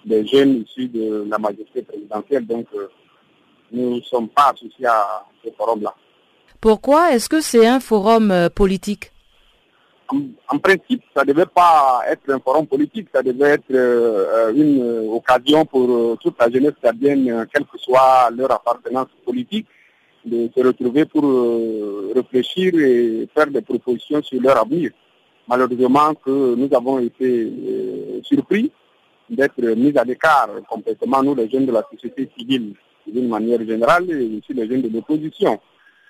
des jeunes issus de la majorité présidentielle. Donc, euh, nous ne sommes pas associés à ce forum-là. Pourquoi est-ce que c'est un forum euh, politique? En, principe, ça ne devait pas être un forum politique, ça devait être euh, une occasion pour toute la jeunesse gardienne, quelle que soit leur appartenance politique, de se retrouver pour réfléchir et faire des propositions sur leur avenir. Malheureusement que nous avons été surpris d'être mis à l'écart complètement, nous les jeunes de la société civile, d'une manière générale, et aussi les jeunes de l'opposition.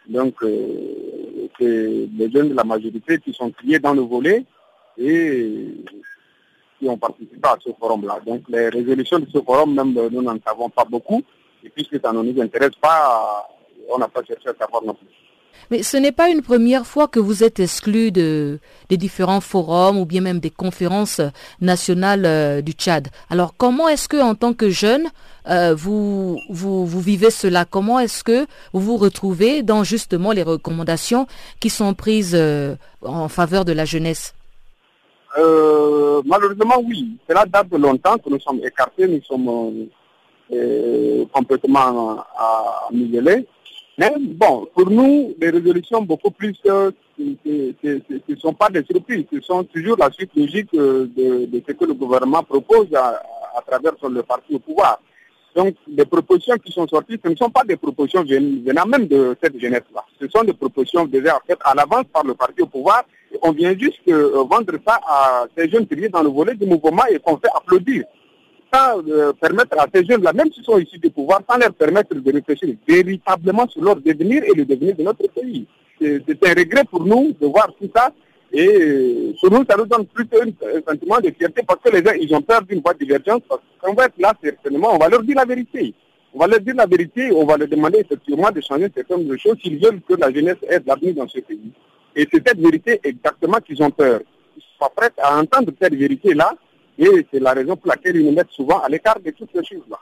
Donc, euh, c'est les jeunes de la majorité qui sont criés dans le volet et qui ont participé à ce forum-là. Donc, les résolutions de ce forum, même nous n'en savons pas beaucoup, et puisque ça ne nous intéresse pas, on n'a pas cherché à savoir non plus. Mais ce n'est pas une première fois que vous êtes exclu de, des différents forums ou bien même des conférences nationales euh, du Tchad. Alors comment est-ce que en tant que jeune, euh, vous, vous, vivez cela? Comment est-ce que vous vous retrouvez dans justement les recommandations qui sont prises euh, en faveur de la jeunesse? Malheureusement, oui. Cela date de longtemps que nous sommes écartés, nous sommes complètement isolés. Mais bon, pour nous, les résolutions beaucoup plus, euh, ne sont pas des surprises, ce sont toujours la suite logique euh, de, ce que le gouvernement propose à, à travers le parti au pouvoir. Donc, les propositions qui sont sorties, ce ne sont pas des propositions venant même de cette jeunesse-là. Ce sont des propositions déjà faites à l'avance par le parti au pouvoir. on vient juste euh, vendre ça à ces jeunes qui dans le volet du mouvement et qu'on fait applaudir. Euh, permettre à ces jeunes-là, même s'ils sont issus du pouvoir, sans leur permettre de réfléchir véritablement sur leur devenir et le devenir de notre pays. C'est un regret pour nous de voir tout ça. Et pour nous, ça nous donne plutôt un sentiment de fierté parce que les gens, ils ont peur d'une voie de divergence. Parce qu'on va être là, certainement, on va leur dire la vérité. On va leur dire la vérité, on va leur demander effectivement de changer certaines choses s'ils veulent que la jeunesse ait l'avenir dans ce pays. Et c'est cette vérité exactement qu'ils ont peur. Ils sont pas prêts à entendre cette vérité-là et c'est la raison pour laquelle ils nous mettent souvent à l'écart de toutes ces choses-là.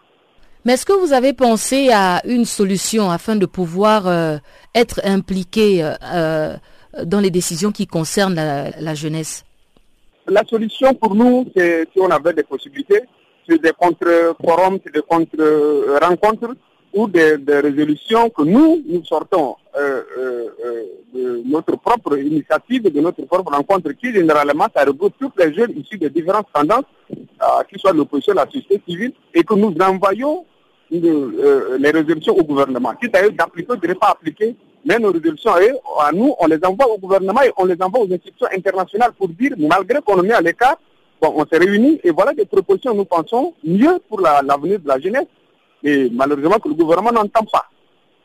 Mais est-ce que vous avez pensé à une solution afin de pouvoir euh, être impliqué euh, euh, dans les décisions qui concernent la, jeunesse? La solution pour nous, c'est si on avait des possibilités, c'est des contre-forums, c'est des contre-rencontres ou des, résolutions que nous, nous sortons euh, euh, euh, de notre propre initiative, de notre propre rencontre, qui généralement, ça regroupe tous les jeunes issus de différentes tendances, qui soient l'opposition, la société civile, et que nous envoyons les résolutions au gouvernement. Eux d'appliquer, de ne pas appliquer, mais nos résolutions, à nous, on les envoie au gouvernement et on les envoie aux institutions internationales pour dire, malgré qu'on met à l'écart, bon, on s'est réunis et voilà des propositions, nous pensons, mieux pour l'avenir de la jeunesse et malheureusement que le gouvernement n'entend pas.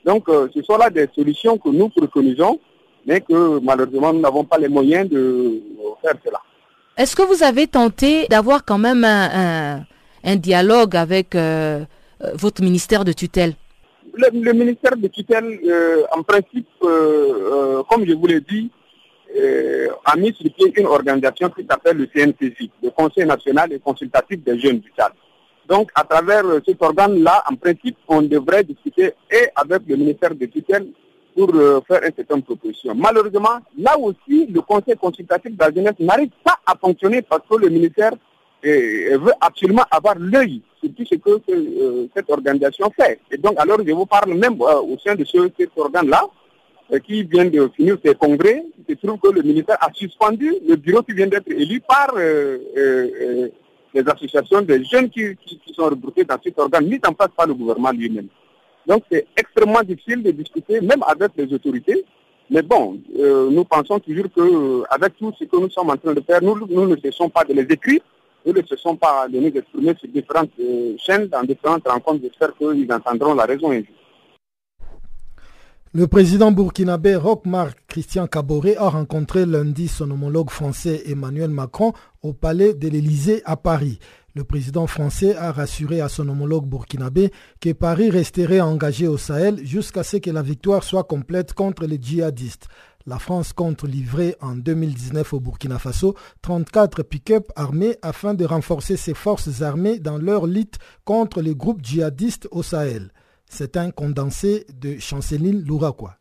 Donc euh, ce sont là des solutions que nous préconisons, mais que malheureusement nous n'avons pas les moyens de faire cela. Est-ce que vous avez tenté d'avoir quand même un, un, dialogue avec euh, euh, votre ministère de tutelle? Le, ministère de tutelle, en principe, comme je vous l'ai dit, a mis sur pied une organisation qui s'appelle le CNCJ, le Conseil national et consultatif des jeunes du Tchad. Donc, à travers cet organe-là, en principe, on devrait discuter et avec le ministère de tutelle pour euh, faire un certain proposition. Malheureusement, là aussi, le conseil consultatif de la jeunesse n'arrive pas à fonctionner parce que le ministère euh, veut absolument avoir l'œil sur tout ce que euh, cette organisation fait. Et donc, alors, je vous parle même au sein de ce, cet organe-là, qui vient de finir ses congrès, il se trouve que le ministère a suspendu le bureau qui vient d'être élu par les associations des jeunes qui, sont regroupés dans cet organe, mis en place par le gouvernement lui-même. Donc c'est extrêmement difficile de discuter, même avec les autorités. Mais bon, euh, nous pensons toujours qu'avec euh, tout ce que nous sommes en train de faire, nous, ne cessons pas de les écrire, nous ne cessons pas de nous exprimer sur différentes euh, chaînes, dans différentes rencontres. J'espère qu'ils entendront la raison un le président burkinabé Roch-Marc Christian Caboret a rencontré lundi son homologue français Emmanuel Macron au palais de l'Élysée à Paris. Le président français a rassuré à son homologue burkinabé que Paris resterait engagé au Sahel jusqu'à ce que la victoire soit complète contre les djihadistes. La France compte livrer en 2019 au Burkina Faso 34 pick-up armés afin de renforcer ses forces armées dans leur lutte contre les groupes djihadistes au Sahel. C'est un condensé de Chanceline Louraquois.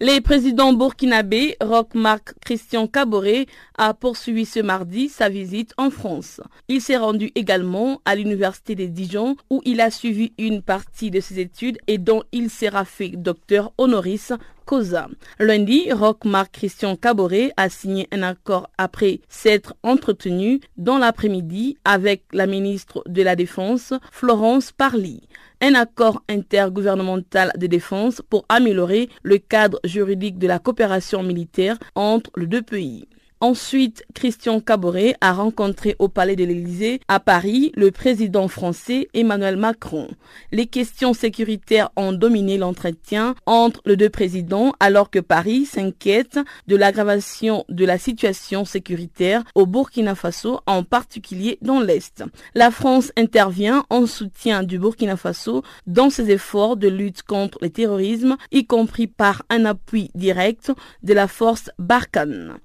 Le président burkinabé Roch-Marc Christian Caboret a poursuivi ce mardi sa visite en France. Il s'est rendu également à l'université de Dijon où il a suivi une partie de ses études et dont il sera fait docteur honoris causa. Lundi, Roch-Marc Christian Caboret a signé un accord après s'être entretenu dans l'après-midi avec la ministre de la Défense, Florence Parly un accord intergouvernemental de défense pour améliorer le cadre juridique de la coopération militaire entre les deux pays. Ensuite, Christian Caboret a rencontré au Palais de l'Élysée à Paris le président français Emmanuel Macron. Les questions sécuritaires ont dominé l'entretien entre les deux présidents alors que Paris s'inquiète de l'aggravation de la situation sécuritaire au Burkina Faso, en particulier dans l'Est. La France intervient en soutien du Burkina Faso dans ses efforts de lutte contre le terrorisme, y compris par un appui direct de la force Barkhane.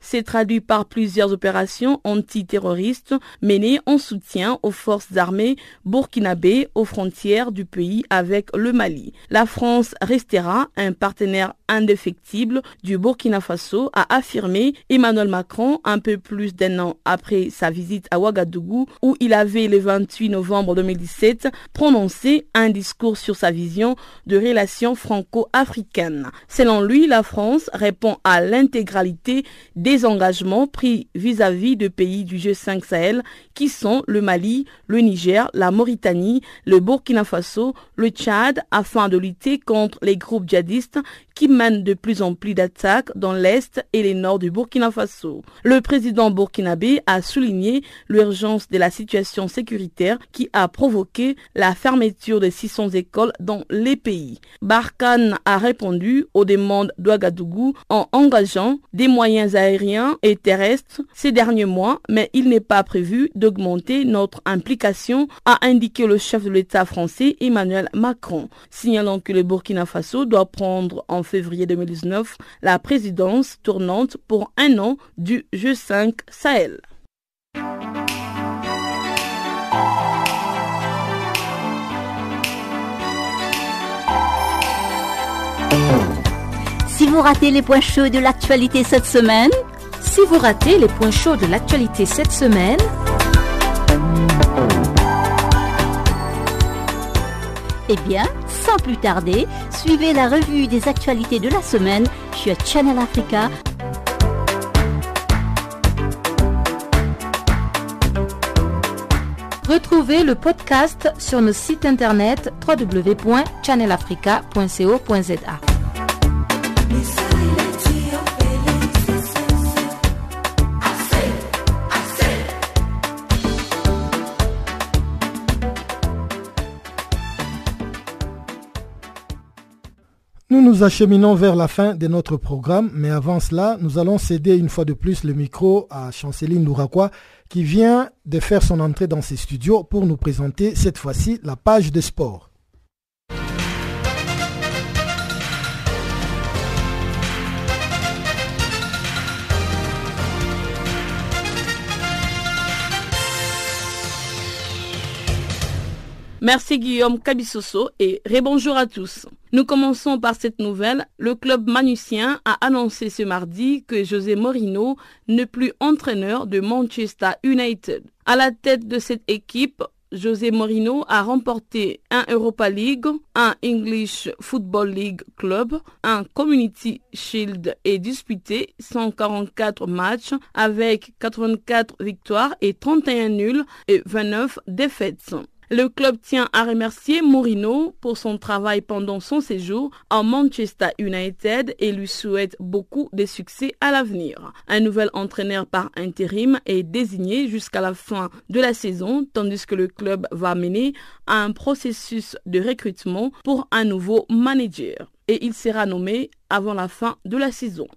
S'est traduit par plusieurs opérations antiterroristes menées en soutien aux forces armées burkinabées aux frontières du pays avec le Mali. La France restera un partenaire indéfectible du Burkina Faso, a affirmé Emmanuel Macron un peu plus d'un an après sa visite à Ouagadougou où il avait le 28 novembre 2017 prononcé un discours sur sa vision de relations franco-africaines. Selon lui, la France répond à l'intégralité des engagements pris vis-à-vis de pays du G5 Sahel qui sont le Mali, le Niger, la Mauritanie, le Burkina Faso, le Tchad afin de lutter contre les groupes djihadistes qui mènent de plus en plus d'attaques dans l'est et les nord du Burkina Faso. Le président burkinabé a souligné l'urgence de la situation sécuritaire qui a provoqué la fermeture de 600 écoles dans les pays. Barkhane a répondu aux demandes d'Ouagadougou en engageant des moyens aériens et terrestres ces derniers mois, mais il n'est pas prévu d'augmenter notre implication, a indiqué le chef de l'État français Emmanuel Macron, signalant que le Burkina Faso doit prendre en février 2019 la présidence tournante pour un an du G5 Sahel. Si vous ratez les points chauds de l'actualité cette semaine, si vous ratez les points chauds de l'actualité cette semaine, eh bien, sans plus tarder, suivez la revue des actualités de la semaine sur Channel Africa. Retrouvez le podcast sur nos sites internet www.channelafrica.co.za. Nous acheminons vers la fin de notre programme, mais avant cela, nous allons céder une fois de plus le micro à Chanceline Louraquois qui vient de faire son entrée dans ses studios pour nous présenter cette fois-ci la page de sport. Merci Guillaume Cabissoso et rebonjour à tous. Nous commençons par cette nouvelle. Le club manucien a annoncé ce mardi que José Mourinho n'est plus entraîneur de Manchester United. À la tête de cette équipe, José Mourinho a remporté un Europa League, un English Football League Club, un Community Shield et disputé 144 matchs avec 84 victoires et 31 nuls et 29 défaites. Le club tient à remercier Mourinho pour son travail pendant son séjour en Manchester United et lui souhaite beaucoup de succès à l'avenir. Un nouvel entraîneur par intérim est désigné jusqu'à la fin de la saison, tandis que le club va mener un processus de recrutement pour un nouveau manager. Et il sera nommé avant la fin de la saison.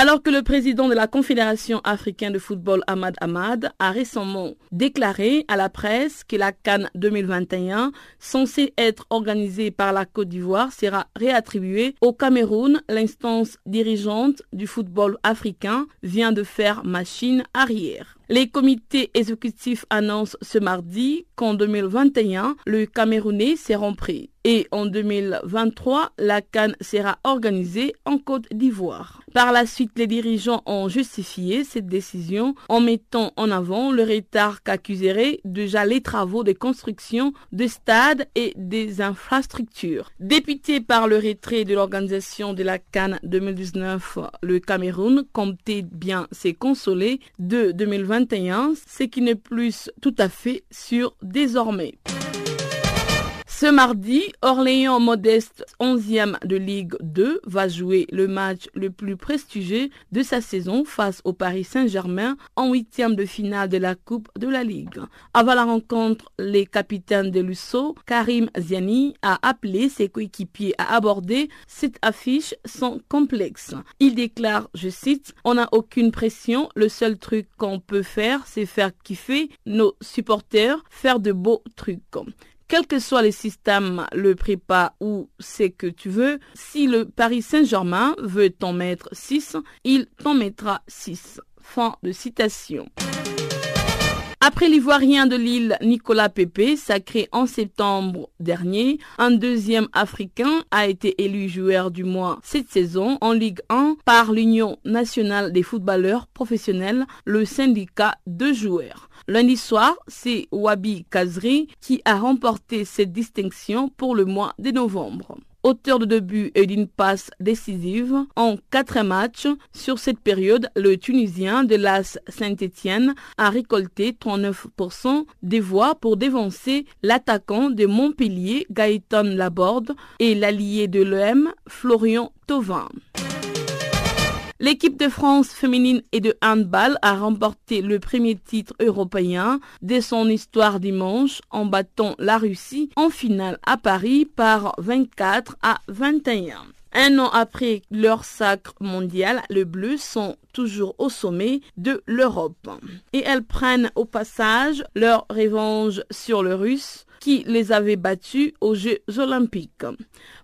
Alors que le président de la Confédération africaine de football, Ahmad Ahmad, a récemment déclaré à la presse que la Cannes 2021, censée être organisée par la Côte d'Ivoire, sera réattribuée au Cameroun, l'instance dirigeante du football africain vient de faire machine arrière. Les comités exécutifs annoncent ce mardi qu'en 2021, le Camerounais seront pris. Et en 2023, la Cannes sera organisée en Côte d'Ivoire. Par la suite, les dirigeants ont justifié cette décision en mettant en avant le retard qu'accuseraient déjà les travaux de construction de stades et des infrastructures. Député par le retrait de l'organisation de la Cannes 2019, le Cameroun comptait bien s'est consoler de 2020 ce qui n'est plus tout à fait sûr désormais. Ce mardi, Orléans Modeste, 11e de Ligue 2, va jouer le match le plus prestigieux de sa saison face au Paris Saint-Germain en huitième de finale de la Coupe de la Ligue. Avant la rencontre, les capitaines de Lusso, Karim Ziani, a appelé ses coéquipiers à aborder cette affiche sans complexe. Il déclare, je cite, On n'a aucune pression, le seul truc qu'on peut faire, c'est faire kiffer nos supporters, faire de beaux trucs quel que soit le système, le prépa ou ce que tu veux, si le Paris Saint-Germain veut t'en mettre 6, il t'en mettra 6. Fin de citation. Après l'ivoirien de Lille Nicolas Pepe, sacré en septembre dernier, un deuxième africain a été élu joueur du mois cette saison en Ligue 1 par l'Union nationale des footballeurs professionnels, le syndicat de joueurs. Lundi soir, c'est Wabi Kazri qui a remporté cette distinction pour le mois de novembre auteur de deux buts et d'une passe décisive en quatre matchs. Sur cette période, le Tunisien de l'AS Saint-Étienne a récolté 39% des voix pour dévancer l'attaquant de Montpellier Gaëtan Laborde et l'allié de l'EM Florian Thauvin. L'équipe de France féminine et de handball a remporté le premier titre européen de son histoire dimanche en battant la Russie en finale à Paris par 24 à 21. Un an après leur sacre mondial, les Bleus sont toujours au sommet de l'Europe. Et elles prennent au passage leur revanche sur le Russe qui les avait battus aux Jeux olympiques.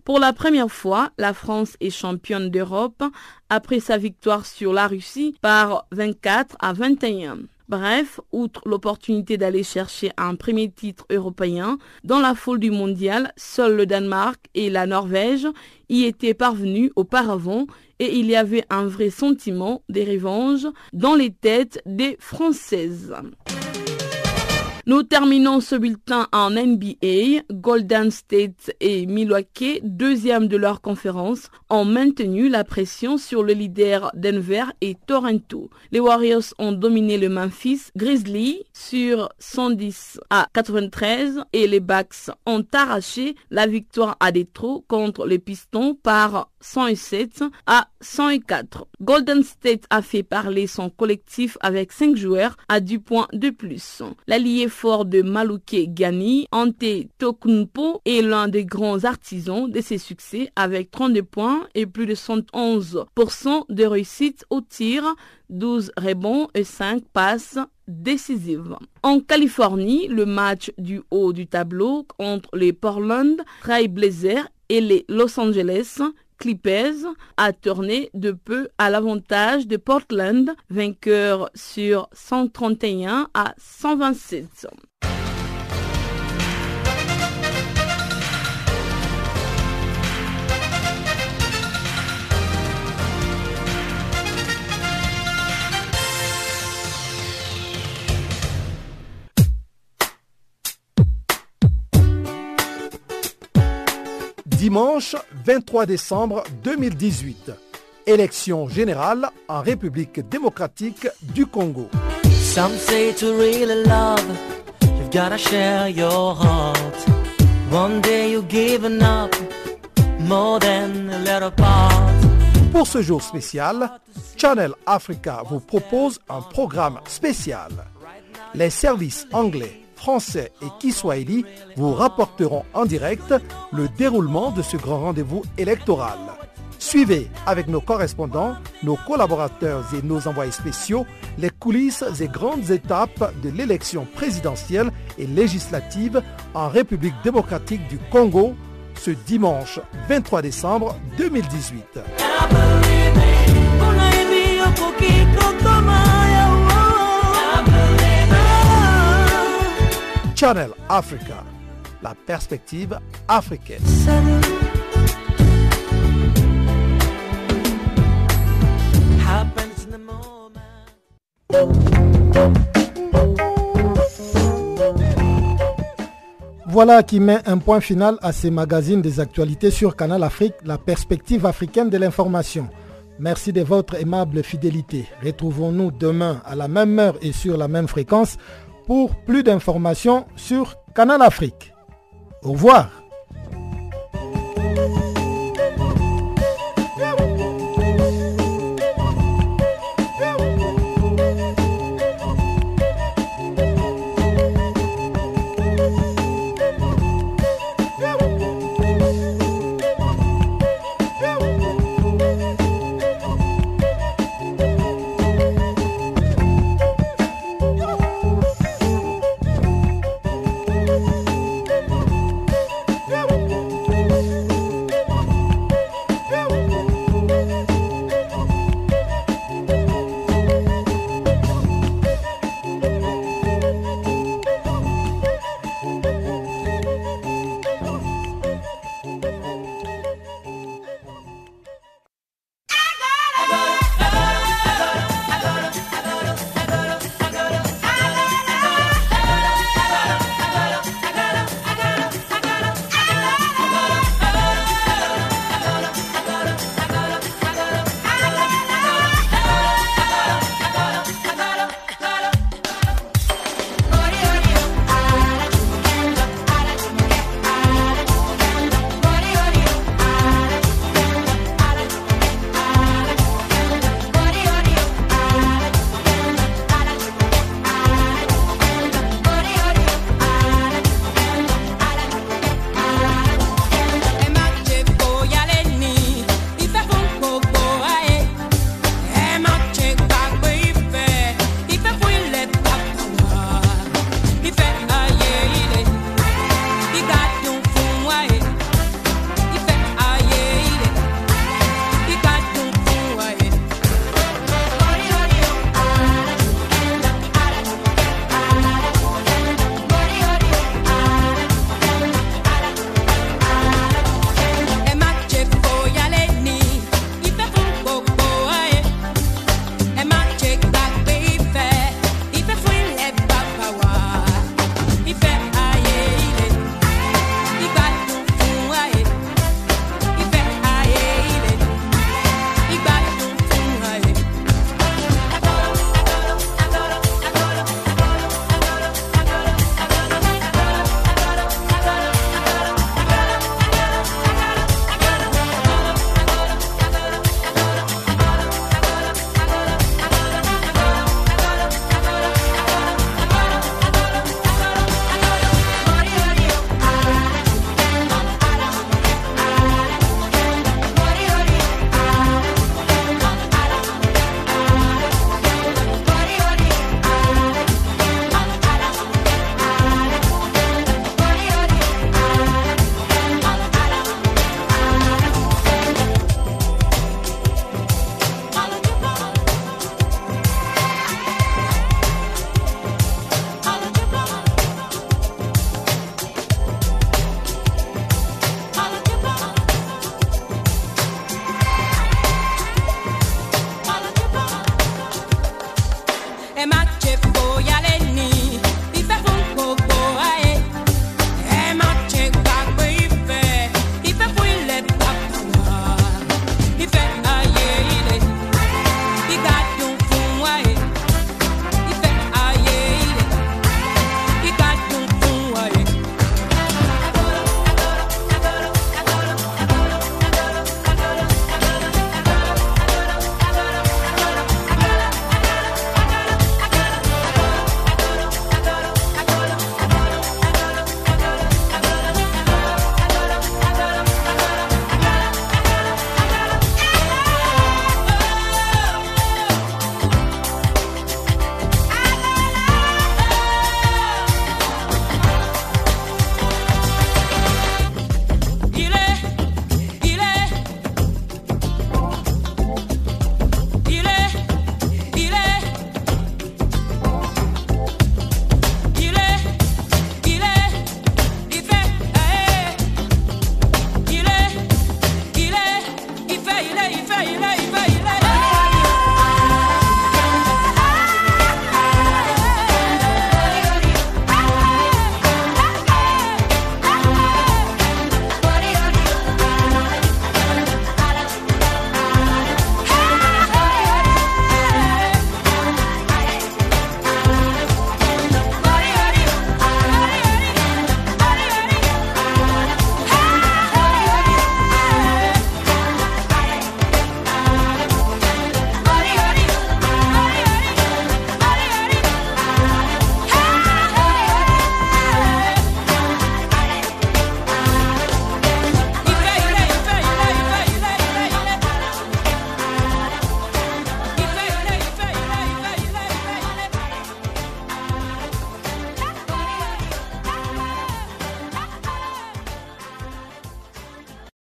Pour la première fois, la France est championne d'Europe après sa victoire sur la Russie par 24 à 21. Bref, outre l'opportunité d'aller chercher un premier titre européen, dans la foule du mondial, seul le Danemark et la Norvège y étaient parvenus auparavant et il y avait un vrai sentiment des revanches dans les têtes des Françaises. Nous terminons ce bulletin en NBA. Golden State et Milwaukee, deuxième de leur conférence, ont maintenu la pression sur le leader Denver et Toronto. Les Warriors ont dominé le Memphis Grizzlies sur 110 à 93 et les Bucks ont arraché la victoire à Detroit contre les Pistons par 107 à 104. Golden State a fait parler son collectif avec 5 joueurs à du point de plus. L'allié fort de Maluke Gani, Ante Tokunpo, est l'un des grands artisans de ses succès avec 32 points et plus de 111% de réussite au tir, 12 rebonds et 5 passes décisives. En Californie, le match du haut du tableau entre les Portland Trail Blazers et les Los Angeles Clippers a tourné de peu à l'avantage de Portland, vainqueur sur 131 à 127. Dimanche 23 décembre 2018. Élection générale en République démocratique du Congo. Pour ce jour spécial, Channel Africa vous propose un programme spécial. Les services anglais français et Kiswahili vous rapporteront en direct le déroulement de ce grand rendez-vous électoral. Suivez avec nos correspondants, nos collaborateurs et nos envoyés spéciaux les coulisses et grandes étapes de l'élection présidentielle et législative en République démocratique du Congo ce dimanche 23 décembre 2018. Channel Africa, la perspective africaine. Voilà qui met un point final à ces magazines des actualités sur Canal Afrique, la perspective africaine de l'information. Merci de votre aimable fidélité. Retrouvons-nous demain à la même heure et sur la même fréquence pour plus d'informations sur Canal Afrique. Au revoir.